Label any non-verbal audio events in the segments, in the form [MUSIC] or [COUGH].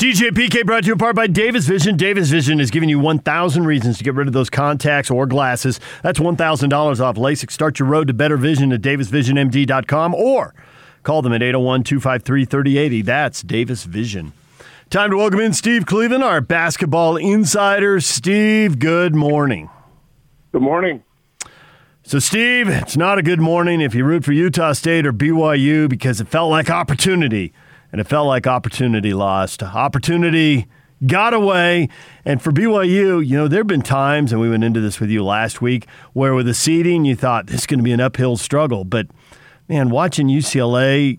DJ PK brought to you apart by Davis Vision. Davis Vision is giving you 1,000 reasons to get rid of those contacts or glasses. That's $1,000 off LASIK. Start your road to better vision at davisvisionmd.com or call them at 801 253 3080. That's Davis Vision. Time to welcome in Steve Cleveland, our basketball insider. Steve, good morning. Good morning. So, Steve, it's not a good morning if you root for Utah State or BYU because it felt like opportunity, and it felt like opportunity lost. Opportunity got away. And for BYU, you know, there have been times, and we went into this with you last week, where with the seeding, you thought this is going to be an uphill struggle. But, man, watching UCLA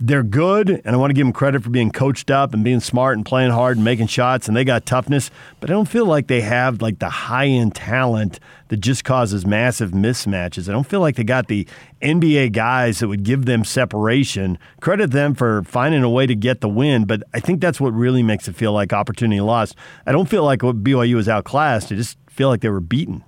they're good, and I want to give them credit for being coached up and being smart and playing hard and making shots, and they got toughness. But I don't feel like they have like the high end talent that just causes massive mismatches. I don't feel like they got the NBA guys that would give them separation. Credit them for finding a way to get the win, but I think that's what really makes it feel like opportunity lost. I don't feel like BYU was outclassed. I just feel like they were beaten.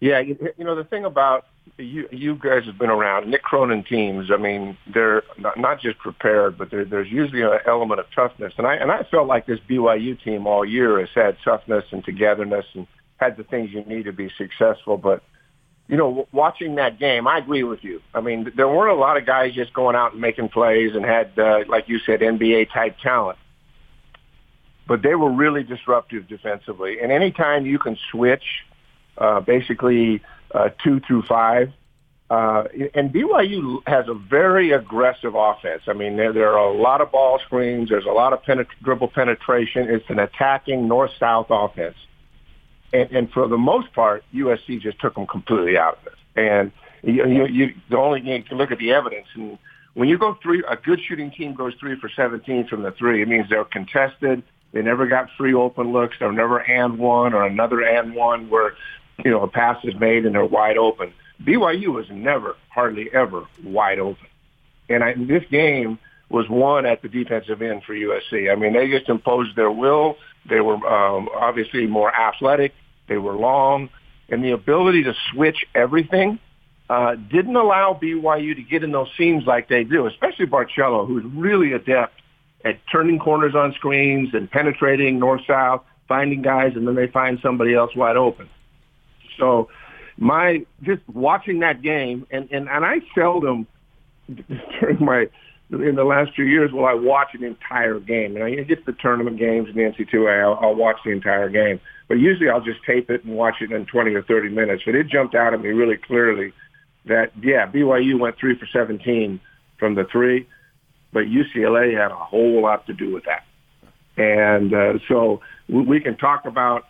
Yeah, you know the thing about you you guys have been around Mick Cronin teams. I mean, they're not, not just prepared, but there's usually an element of toughness. And I and I felt like this BYU team all year has had toughness and togetherness and had the things you need to be successful. But you know, watching that game, I agree with you. I mean, there weren't a lot of guys just going out and making plays and had, uh, like you said, NBA type talent. But they were really disruptive defensively. And anytime you can switch, uh, basically uh, two through five. Uh, and BYU has a very aggressive offense. I mean, there, there are a lot of ball screens. There's a lot of penet- dribble penetration. It's an attacking north-south offense. And, and for the most part, USC just took them completely out of it. And you, you, you, the only you can look at the evidence. And when you go three, a good shooting team goes three for 17 from the three. It means they're contested. They never got free open looks. They're never and one or another and one where you know, a pass is made and they're wide open. BYU was never, hardly ever wide open. And I, this game was won at the defensive end for USC. I mean, they just imposed their will. They were um, obviously more athletic. They were long. And the ability to switch everything uh, didn't allow BYU to get in those seams like they do, especially Barcello, who's really adept at turning corners on screens and penetrating north-south, finding guys, and then they find somebody else wide open. So my just watching that game, and and and I seldom [LAUGHS] during my in the last few years will I watch an entire game. And I get the tournament games in the NC2A, I'll, I'll watch the entire game. But usually I'll just tape it and watch it in 20 or 30 minutes. But it jumped out at me really clearly that, yeah, BYU went three for 17 from the three, but UCLA had a whole lot to do with that. And uh, so we, we can talk about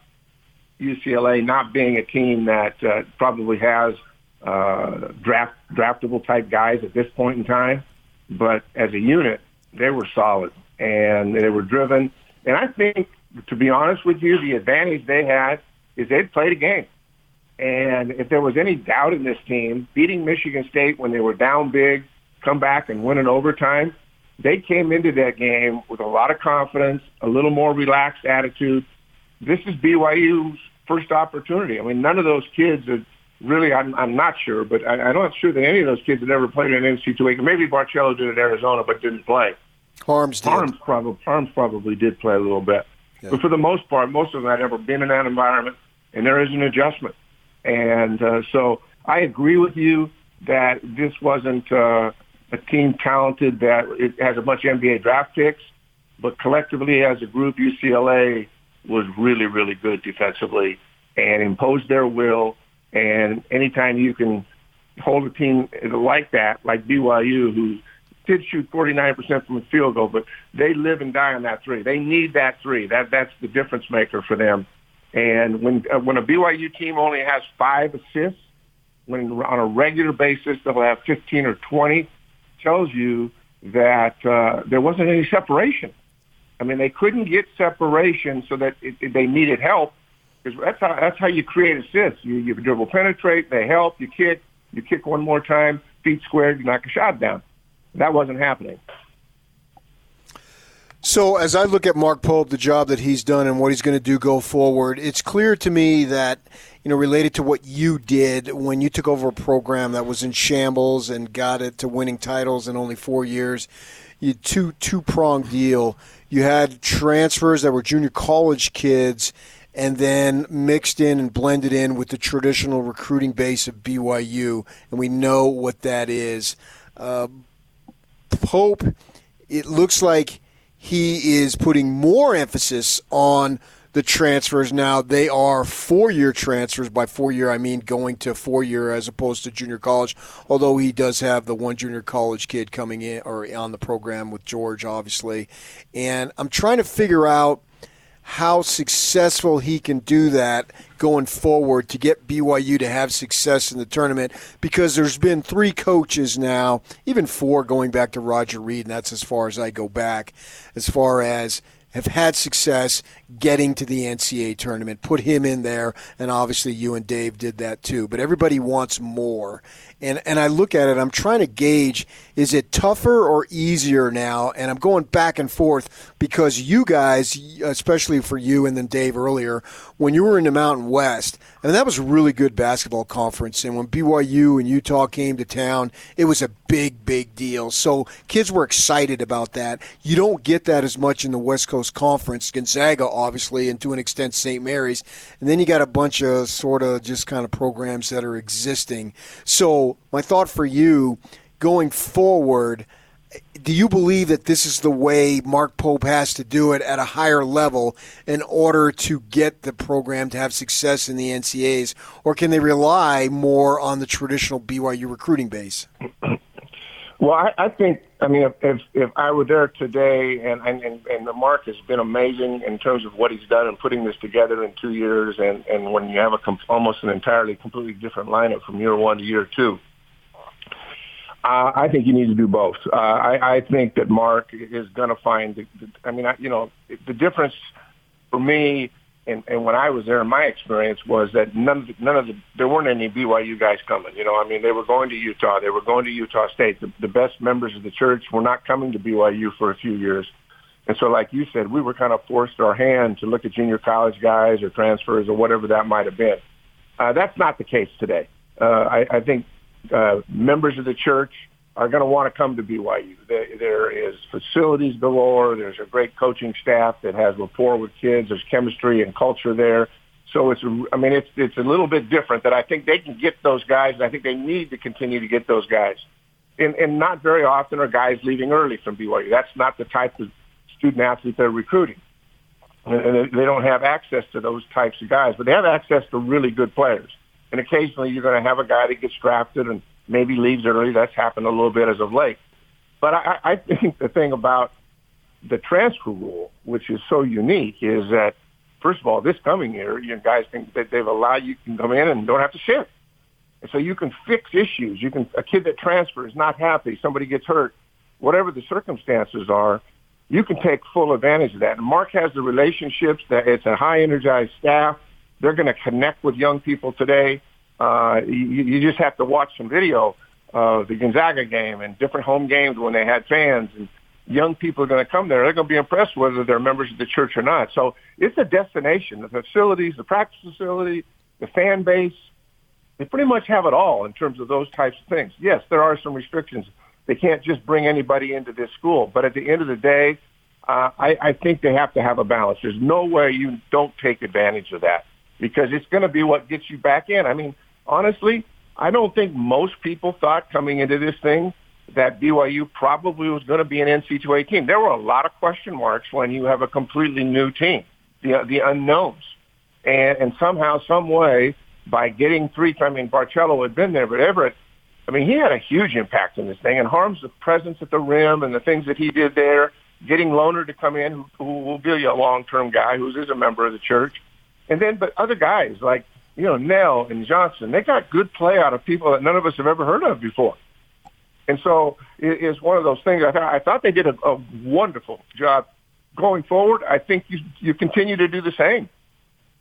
UCLA not being a team that uh, probably has uh, draft draftable type guys at this point in time, but as a unit, they were solid and they were driven. And I think, to be honest with you, the advantage they had is they'd played a game. And if there was any doubt in this team, beating Michigan State when they were down big, come back and win in overtime, they came into that game with a lot of confidence, a little more relaxed attitude. This is BYU's first opportunity. I mean, none of those kids are really, I'm, I'm not sure, but I, I'm not sure that any of those kids had ever played in an NC2A. Maybe Barcello did at Arizona, but didn't play. Haarms did. Haarms probably, Haarms probably did play a little bit. Yeah. But for the most part, most of them had ever been in that environment, and there is an adjustment. And uh, so I agree with you that this wasn't uh, a team talented that it has a bunch of NBA draft picks, but collectively as a group, UCLA was really, really good defensively and imposed their will. And anytime you can hold a team like that, like BYU, who did shoot 49% from the field goal, but they live and die on that three. They need that three. That that's the difference maker for them. And when uh, when a BYU team only has five assists, when on a regular basis they'll have 15 or 20, tells you that uh, there wasn't any separation. I mean, they couldn't get separation so that it, it, they needed help because that's how that's how you create assists. You, you dribble penetrate, they help, you kick, you kick one more time, feet squared, you knock a shot down. That wasn't happening. So, as I look at Mark Pope, the job that he's done and what he's going to do go forward, it's clear to me that, you know, related to what you did when you took over a program that was in shambles and got it to winning titles in only four years, you two two pronged deal you had transfers that were junior college kids and then mixed in and blended in with the traditional recruiting base of BYU, and we know what that is. Uh, Pope, it looks like he is putting more emphasis on the transfers now. They are four year transfers. By four year, I mean going to four year as opposed to junior college, although he does have the one junior college kid coming in or on the program with George, obviously. And I'm trying to figure out how successful he can do that going forward to get BYU to have success in the tournament because there's been three coaches now, even four going back to Roger Reid, and that's as far as I go back, as far as have had success getting to the NCAA tournament. Put him in there, and obviously you and Dave did that too. But everybody wants more. And, and I look at it, I'm trying to gauge is it tougher or easier now? And I'm going back and forth because you guys, especially for you and then Dave earlier, when you were in the Mountain West, I mean, that was a really good basketball conference. And when BYU and Utah came to town, it was a big, big deal. So kids were excited about that. You don't get that as much in the West Coast Conference. Gonzaga, obviously, and to an extent, St. Mary's. And then you got a bunch of sort of just kind of programs that are existing. So my thought for you going forward – do you believe that this is the way Mark Pope has to do it at a higher level in order to get the program to have success in the NCAs, or can they rely more on the traditional BYU recruiting base? [CLEARS THROAT] Well, I, I think I mean if if I were there today, and and and the Mark has been amazing in terms of what he's done in putting this together in two years, and and when you have a almost an entirely completely different lineup from year one to year two I think you need to do both. Uh, I, I think that Mark is going to find. The, the, I mean, I, you know, the difference for me and, and when I was there, my experience was that none none of the there weren't any BYU guys coming. You know, I mean, they were going to Utah, they were going to Utah State. The, the best members of the church were not coming to BYU for a few years, and so, like you said, we were kind of forced our hand to look at junior college guys or transfers or whatever that might have been. Uh, that's not the case today. Uh, I, I think uh, members of the church are going to want to come to BYU. There, there is facilities galore. There's a great coaching staff that has rapport with kids. There's chemistry and culture there. So it's, I mean, it's it's a little bit different. That I think they can get those guys, and I think they need to continue to get those guys. And, and not very often are guys leaving early from BYU. That's not the type of student athlete they're recruiting. And they don't have access to those types of guys, but they have access to really good players. And occasionally you're going to have a guy that gets drafted and maybe leaves early. That's happened a little bit as of late. But I, I think the thing about the transfer rule, which is so unique, is that first of all, this coming year, you guys think that they've allowed you can come in and don't have to shift. And so you can fix issues. You can a kid that transfers not happy, somebody gets hurt, whatever the circumstances are, you can take full advantage of that. And Mark has the relationships that it's a high energized staff. They're going to connect with young people today. Uh, you, you just have to watch some video of the Gonzaga game and different home games when they had fans and young people are going to come there. They're going to be impressed whether they're members of the church or not. So it's a destination. The facilities, the practice facility, the fan base, they pretty much have it all in terms of those types of things. Yes, there are some restrictions. They can't just bring anybody into this school. But at the end of the day, uh, I, I think they have to have a balance. There's no way you don't take advantage of that because it's going to be what gets you back in. I mean, honestly, I don't think most people thought coming into this thing that BYU probably was going to be an NC2A team. There were a lot of question marks when you have a completely new team, the the unknowns, and and somehow, some way, by getting three. I mean, Barcello had been there, but Averette, I mean, he had a huge impact in this thing, and Haarms the presence at the rim and the things that he did there, getting Lohner to come in, who, who will be a long-term guy, who is a member of the church, and then but other guys like you know, Knell and Johnson, they got good play out of people that none of us have ever heard of before. And so it is one of those things. I, th- I thought they did a, a wonderful job going forward. I think you you continue to do the same.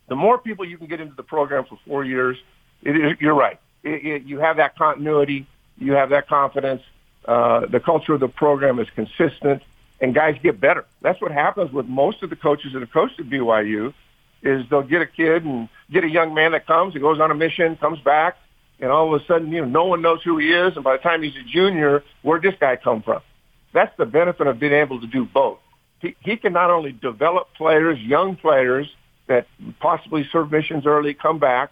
The more people you can get into the program for four years, it is, you're right. It, it, you have that continuity. You have that confidence. Uh, the culture of the program is consistent, and guys get better. That's what happens with most of the coaches that have coached at BYU is they'll get a kid and get a young man that comes, he goes on a mission, comes back, and all of a sudden, you know, no one knows who he is, and by the time he's a junior, where'd this guy come from? That's the benefit of being able to do both. he, he can not only develop players, young players that possibly serve missions early, come back,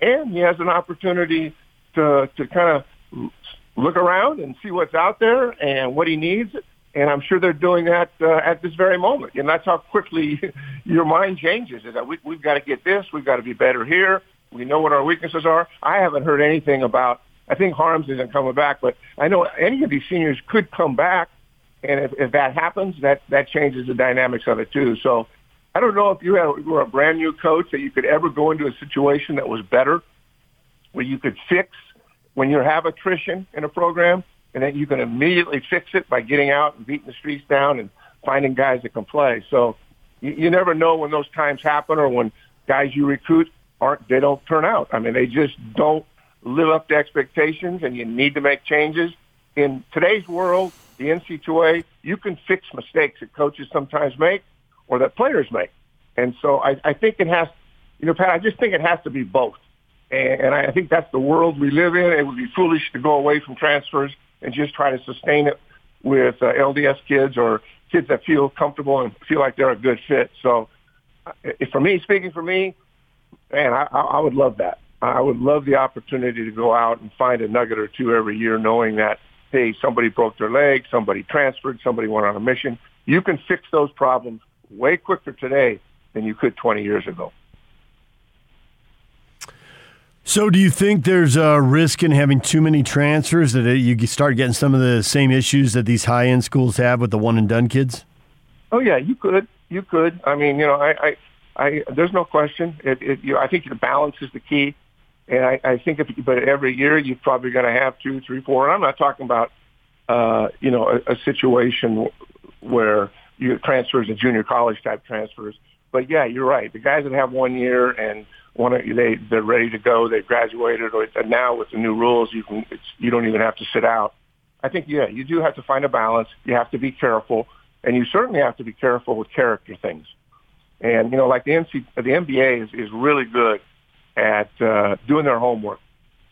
and he has an opportunity to to kind of look around and see what's out there and what he needs. And I'm sure they're doing that uh, at this very moment. And that's how quickly [LAUGHS] your mind changes. Is that we, we've got to get this, we've got to be better here. We know what our weaknesses are. I haven't heard anything about. I think Haarms isn't coming back, but I know any of these seniors could come back. And if, if that happens, that that changes the dynamics of it too. So I don't know if you, were a brand new coach that you could ever go into a situation that was better, where you could fix when you have attrition in a program, and then you can immediately fix it by getting out and beating the streets down and finding guys that can play. So you, you never know when those times happen or when guys you recruit aren't they don't turn out. I mean, they just don't live up to expectations, and you need to make changes. In today's world, the NC2A, you can fix mistakes that coaches sometimes make or that players make. And so I, I think it has, you know, Pat, I just think it has to be both. And, and I think that's the world we live in. It would be foolish to go away from transfers and just try to sustain it with uh, LDS kids or kids that feel comfortable and feel like they're a good fit. So uh, for me, speaking for me, man, I, I would love that. I would love the opportunity to go out and find a nugget or two every year knowing that, hey, somebody broke their leg, somebody transferred, somebody went on a mission. You can fix those problems way quicker today than you could 20 years ago. So, do you think there's a risk in having too many transfers that you start getting some of the same issues that these high end schools have with the one and done kids? Oh yeah, you could, you could. I mean, you know, I, I, I there's no question. It, it, you know, I think the balance is the key, and I, I think if, but every year you're probably going to have two, three, four. And I'm not talking about, uh, you know, a, a situation where you transfers and junior college type transfers. But yeah, you're right. The guys that have one year and to, they they're ready to go. They've graduated, or and now with the new rules, you can it's, you don't even have to sit out. I think yeah, you do have to find a balance. You have to be careful, and you certainly have to be careful with character things. And you know, like the NC, the NBA is is really good at uh, doing their homework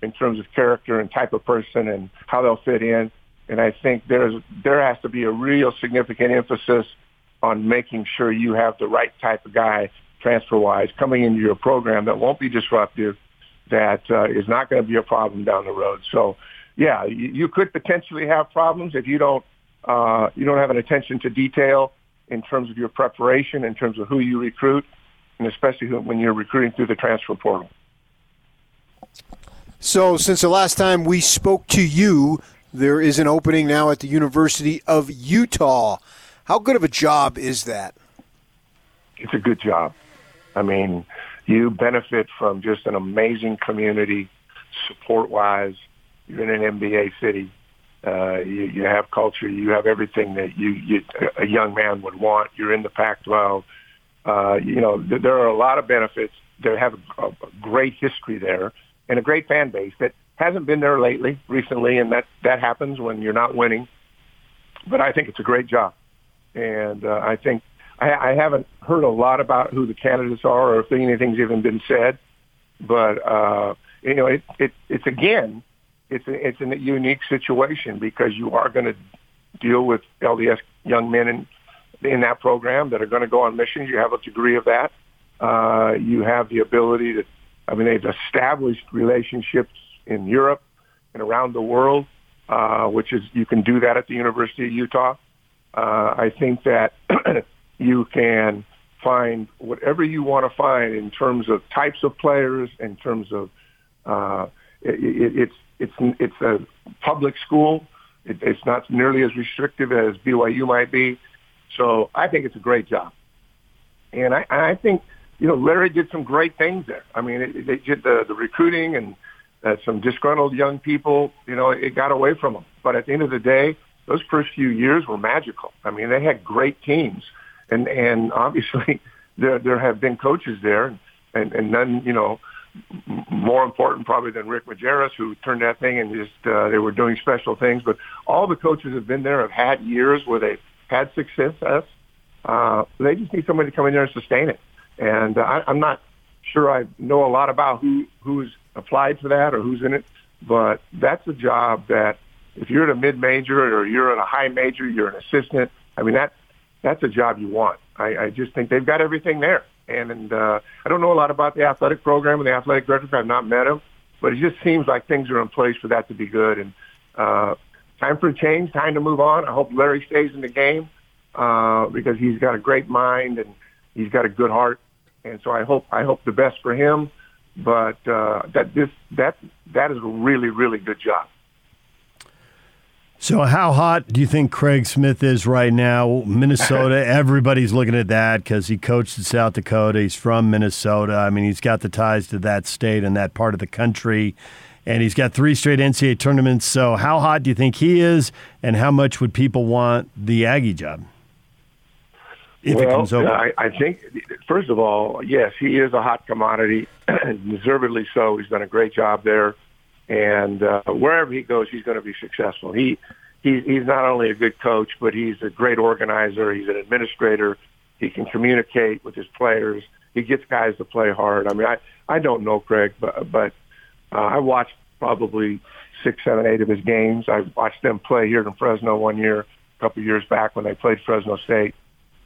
in terms of character and type of person and how they'll fit in. And I think there's there has to be a real significant emphasis on making sure you have the right type of guy transfer wise coming into your program that won't be disruptive, that uh, is not going to be a problem down the road. So, yeah, you, you could potentially have problems if you don't uh, you don't have an attention to detail in terms of your preparation, in terms of who you recruit, and especially when you're recruiting through the transfer portal. So, since the last time we spoke to you, there is an opening now at the University of Utah. How good of a job is that? It's a good job. I mean, you benefit from just an amazing community, support-wise. You're in an NBA city. Uh, you, you have culture. You have everything that you, you a young man would want. You're in the Pac-12. Uh, you know, th- there are a lot of benefits. They have a, a great history there and a great fan base that Hasn't been there lately, recently, and that that happens when you're not winning. But I think it's a great job, and uh, I think I, I haven't heard a lot about who the candidates are or if anything's even been said. But uh, you know, it, it it's again, it's a, it's a unique situation because you are going to deal with LDS young men in in that program that are going to go on missions. You have a degree of that. Uh, you have the ability to. I mean, they've established relationships in Europe and around the world, uh, which is you can do that at the University of Utah. Uh, I think that [CLEARS THROAT] you can find whatever you want to find in terms of types of players, in terms of uh, it, it, it's it's it's a public school. It, it's not nearly as restrictive as BYU might be. So I think it's a great job, and I, I think you know Larry did some great things there. I mean, it, they did the the recruiting and that some disgruntled young people, you know, it got away from them. But at the end of the day, those first few years were magical. I mean, they had great teams, and and obviously [LAUGHS] there there have been coaches there, and and none, you know, more important probably than Rick Majerus, who turned that thing and just uh, they were doing special things. But all the coaches have been there have had years where they've had success. Uh, they just need somebody to come in there and sustain it. And uh, I, I'm not sure I know a lot about who who's applied for that or who's in it, but that's a job that if you're at a mid major or you're at a high major, you're an assistant. I mean that that's a job you want. I, I just think they've got everything there. And, and uh, I don't know a lot about the athletic program and the athletic director. I've not met him, but it just seems like things are in place for that to be good. And uh, time for a change, time to move on. I hope Larry stays in the game uh, because he's got a great mind and he's got a good heart. And so I hope I hope the best for him. But uh, that this that that is a really really good job. So, how hot do you think Craig Smith is right now? Minnesota, [LAUGHS] everybody's looking at that because he coached in South Dakota. He's from Minnesota. I mean, he's got the ties to that state and that part of the country. And he's got three straight NCAA tournaments. So, how hot do you think he is? And how much would people want the Aggie job? If well, it comes over? I, I think, first of all, yes, he is a hot commodity, [CLEARS THROAT] deservedly so. He's done a great job there and uh, wherever he goes, he's going to be successful. He, he he's not only a good coach, but he's a great organizer. He's an administrator. He can communicate with his players. He gets guys to play hard. I mean, I I don't know Craig, but but uh, I watched probably six, seven, eight of his games. I watched them play here in Fresno one year, a couple of years back when they played Fresno State.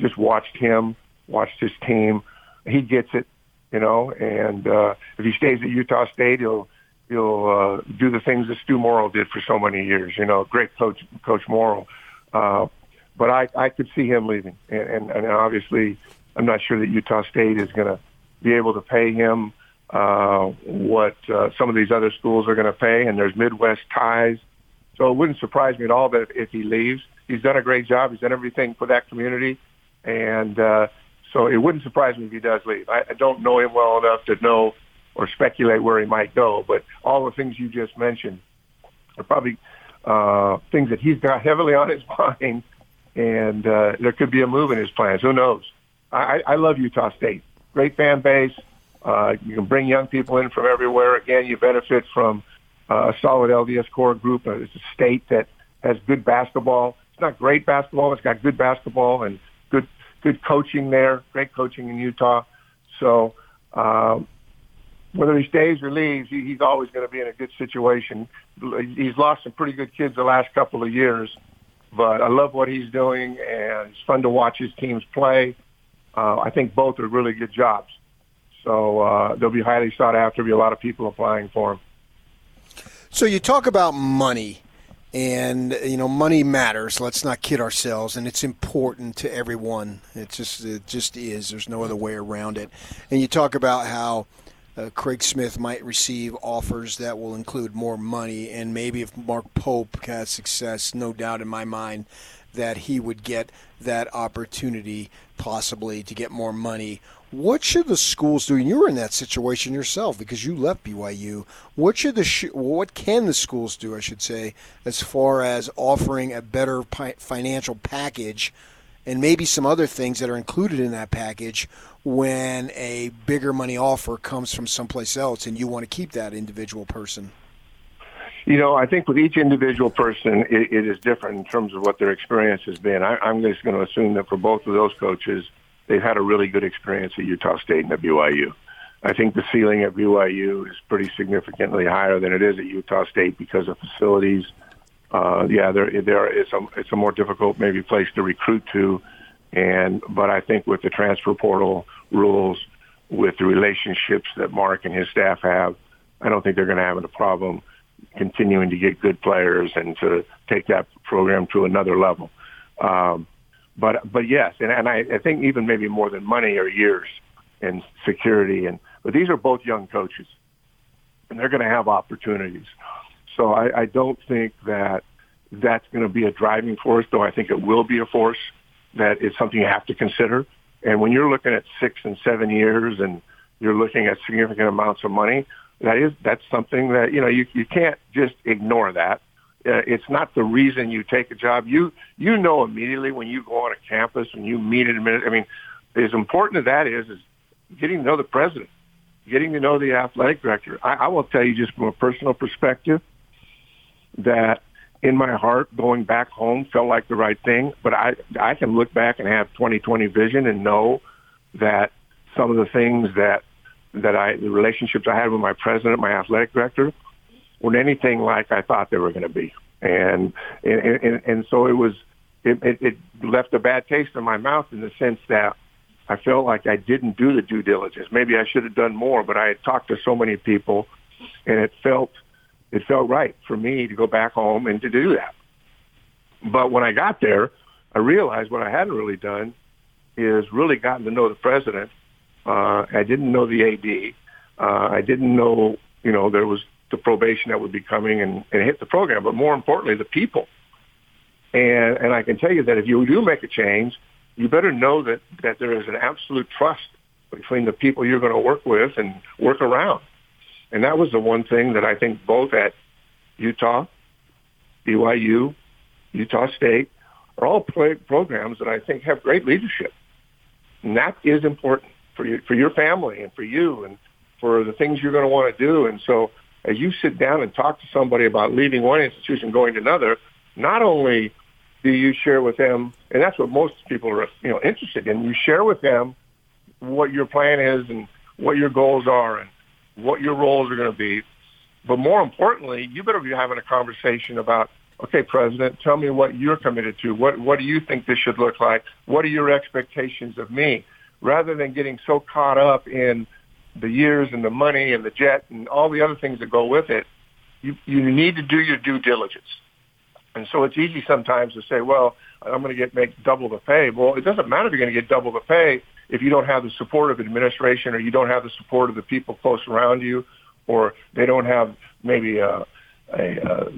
Just watched him, watched his team. He gets it, you know. And uh, if he stays at Utah State, he'll he'll uh, do the things that Stew Morrill did for so many years. You know, great coach, Coach Morrill. Uh, but I, I could see him leaving, and, and, and obviously, I'm not sure that Utah State is going to be able to pay him uh, what uh, some of these other schools are going to pay, and there's Midwest ties. So it wouldn't surprise me at all that if he leaves, he's done a great job. He's done everything for that community, and uh, so it wouldn't surprise me if he does leave. I, I don't know him well enough to know or speculate where he might go. But all the things you just mentioned are probably uh, things that he's got heavily on his [LAUGHS] mind, and uh, there could be a move in his plans. Who knows? I, I love Utah State. Great fan base. Uh, you can bring young people in from everywhere. Again, you benefit from uh, a solid LDS core group. Uh, it's a state that has good basketball. It's not great basketball. It's got good basketball and good good coaching there. Great coaching in Utah. So um, whether he stays or leaves, he, he's always going to be in a good situation. He's lost some pretty good kids the last couple of years, but I love what he's doing, and it's fun to watch his teams play. Uh, I think both are really good jobs. So uh, they'll be highly sought after. Be a lot of people applying for them. So you talk about money, and you know money matters. Let's not kid ourselves, and it's important to everyone. It just it just is. There's no other way around it. And you talk about how uh, Craig Smith might receive offers that will include more money. And maybe if Mark Pope has success, no doubt in my mind that he would get that opportunity possibly to get more money. What should the schools do? And you were in that situation yourself because you left BYU. What should the sh- what can the schools do? I should say, as far as offering a better pi- financial package, and maybe some other things that are included in that package when a bigger money offer comes from someplace else and you want to keep that individual person? You know, I think with each individual person, it, it is different in terms of what their experience has been. I, I'm just going to assume that for both of those coaches, they've had a really good experience at Utah State and at BYU. I think the ceiling at BYU is pretty significantly higher than it is at Utah State because of facilities. Uh, yeah, there there is a it's a more difficult maybe place to recruit to, and but I think with the transfer portal rules, with the relationships that Mark and his staff have, I don't think they're going to have a problem continuing to get good players and to take that program to another level. Um, but but yes, and, and I, I think even maybe more than money or years and security and but these are both young coaches, and they're going to have opportunities. So I, I don't think that that's going to be a driving force, though I think it will be a force that is something you have to consider. And when you're looking at six and seven years and you're looking at significant amounts of money, that is that's something that you know you you can't just ignore that. Uh, it's not the reason you take a job. You you know immediately when you go on a campus and you meet an. I mean, as important as that is, is getting to know the president, getting to know the athletic director. I, I will tell you just from a personal perspective that in my heart going back home felt like the right thing, but I I can look back and have 2020 vision and know that some of the things that that I the relationships I had with my president, my athletic director, weren't anything like I thought they were going to be, and and, and and so it was it, it, it left a bad taste in my mouth in the sense that I felt like I didn't do the due diligence. Maybe I should have done more, but I had talked to so many people, and it felt it felt right for me to go back home and to do that. But when I got there, I realized what I hadn't really done is really gotten to know the president. Uh, I didn't know the AD. Uh, I didn't know, you know, there was the probation that would be coming and, and hit the program, but more importantly, the people. And, and I can tell you that if you do make a change, you better know that, that there is an absolute trust between the people you're going to work with and work around. And that was the one thing that I think both at Utah, BYU, Utah State are all programs that I think have great leadership. And that is important for you, for your family and for you and for the things you're going to want to do. And so as you sit down and talk to somebody about leaving one institution, going to another, not only do you share with them, and that's what most people are, you know, interested in, you share with them what your plan is and what your goals are and what your roles are going to be. But more importantly, you better be having a conversation about, okay, President, tell me what you're committed to. What, what do you think this should look like? What are your expectations of me? Rather than getting so caught up in the years and the money and the jet and all the other things that go with it, you, you need to do your due diligence. And so it's easy sometimes to say, well, I'm going to get make double the pay. Well, it doesn't matter if you're going to get double the pay if you don't have the support of administration or you don't have the support of the people close around you or they don't have maybe a, a, a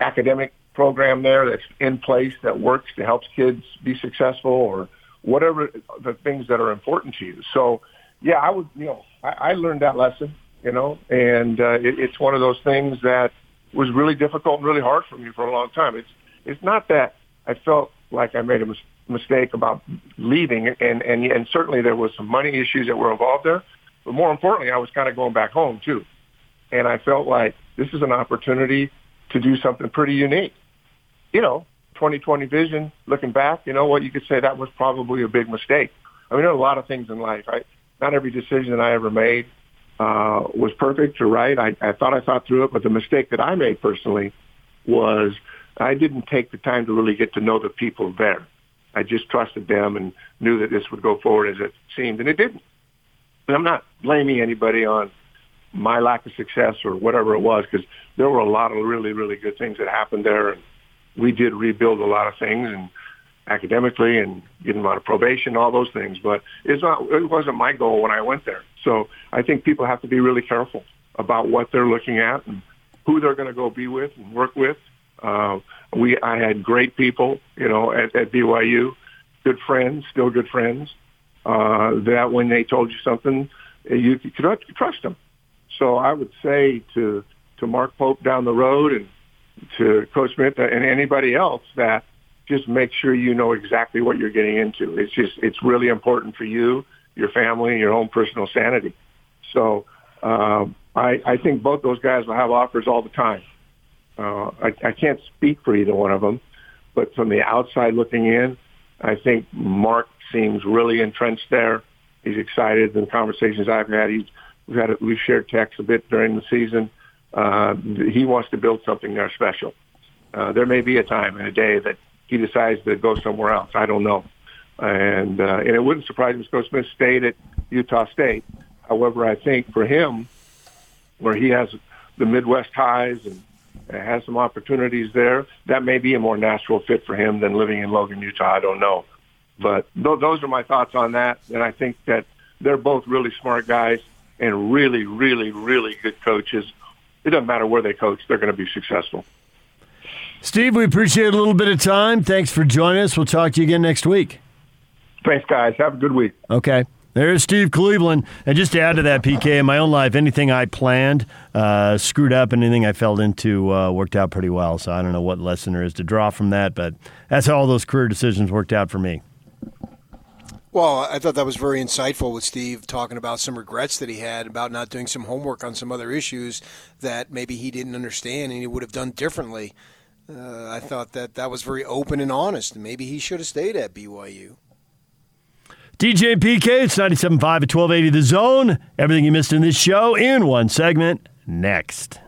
academic program there that's in place that works to help kids be successful or whatever the things that are important to you. So, yeah, I would, you know, I, I learned that lesson, you know, and uh, it, it's one of those things that was really difficult and really hard for me for a long time. It's it's not that I felt like I made a mis- mistake about leaving, and and and certainly there was some money issues that were involved there, but more importantly, I was kind of going back home too, and I felt like this is an opportunity to do something pretty unique. You know, 2020 vision. Looking back, you know what you could say that was probably a big mistake. I mean, there are a lot of things in life. Right? not every decision that I ever made uh, was perfect or right. I, I thought I thought through it, but the mistake that I made personally was I didn't take the time to really get to know the people there. I just trusted them and knew that this would go forward as it seemed, and it didn't. And I'm not blaming anybody on my lack of success or whatever it was, because there were a lot of really, really good things that happened there, and we did rebuild a lot of things and academically and getting out of probation, all those things. But it's not, it wasn't my goal when I went there. So I think people have to be really careful about what they're looking at and who they're going to go be with and work with. Uh, we, I had great people, you know, at, at BYU, good friends, still good friends. Uh, that when they told you something, you could trust them. So I would say to to Mark Pope down the road and to Coach Smith and anybody else that just make sure you know exactly what you're getting into. It's just it's really important for you your family, your own personal sanity. So um, I, I think both those guys will have offers all the time. Uh, I, I can't speak for either one of them, but from the outside looking in, I think Mark seems really entrenched there. He's excited. The conversations I've had, he's we've had we've shared texts a bit during the season. Uh, he wants to build something there special. Uh, there may be a time and a day that he decides to go somewhere else. I don't know. And, uh, and it wouldn't surprise me if Coach Smith stayed at Utah State. However, I think for him, where he has the Midwest ties and has some opportunities there, that may be a more natural fit for him than living in Logan, Utah. I don't know. But th- those are my thoughts on that. And I think that they're both really smart guys and really, really, really good coaches. It doesn't matter where they coach, they're going to be successful. Steve, we appreciate a little bit of time. Thanks for joining us. We'll talk to you again next week. Thanks, guys. Have a good week. Okay. There's Steve Cleveland. And just to add to that, PK, in my own life, anything I planned uh, screwed up, anything I fell into uh, worked out pretty well. So I don't know what lesson there is to draw from that, but that's how all those career decisions worked out for me. Well, I thought that was very insightful with Steve talking about some regrets that he had about not doing some homework on some other issues that maybe he didn't understand and he would have done differently. Uh, I thought that that was very open and honest. Maybe he should have stayed at BYU. DJ PK, it's 97.5 at 1280 The Zone. Everything you missed in this show in one segment next.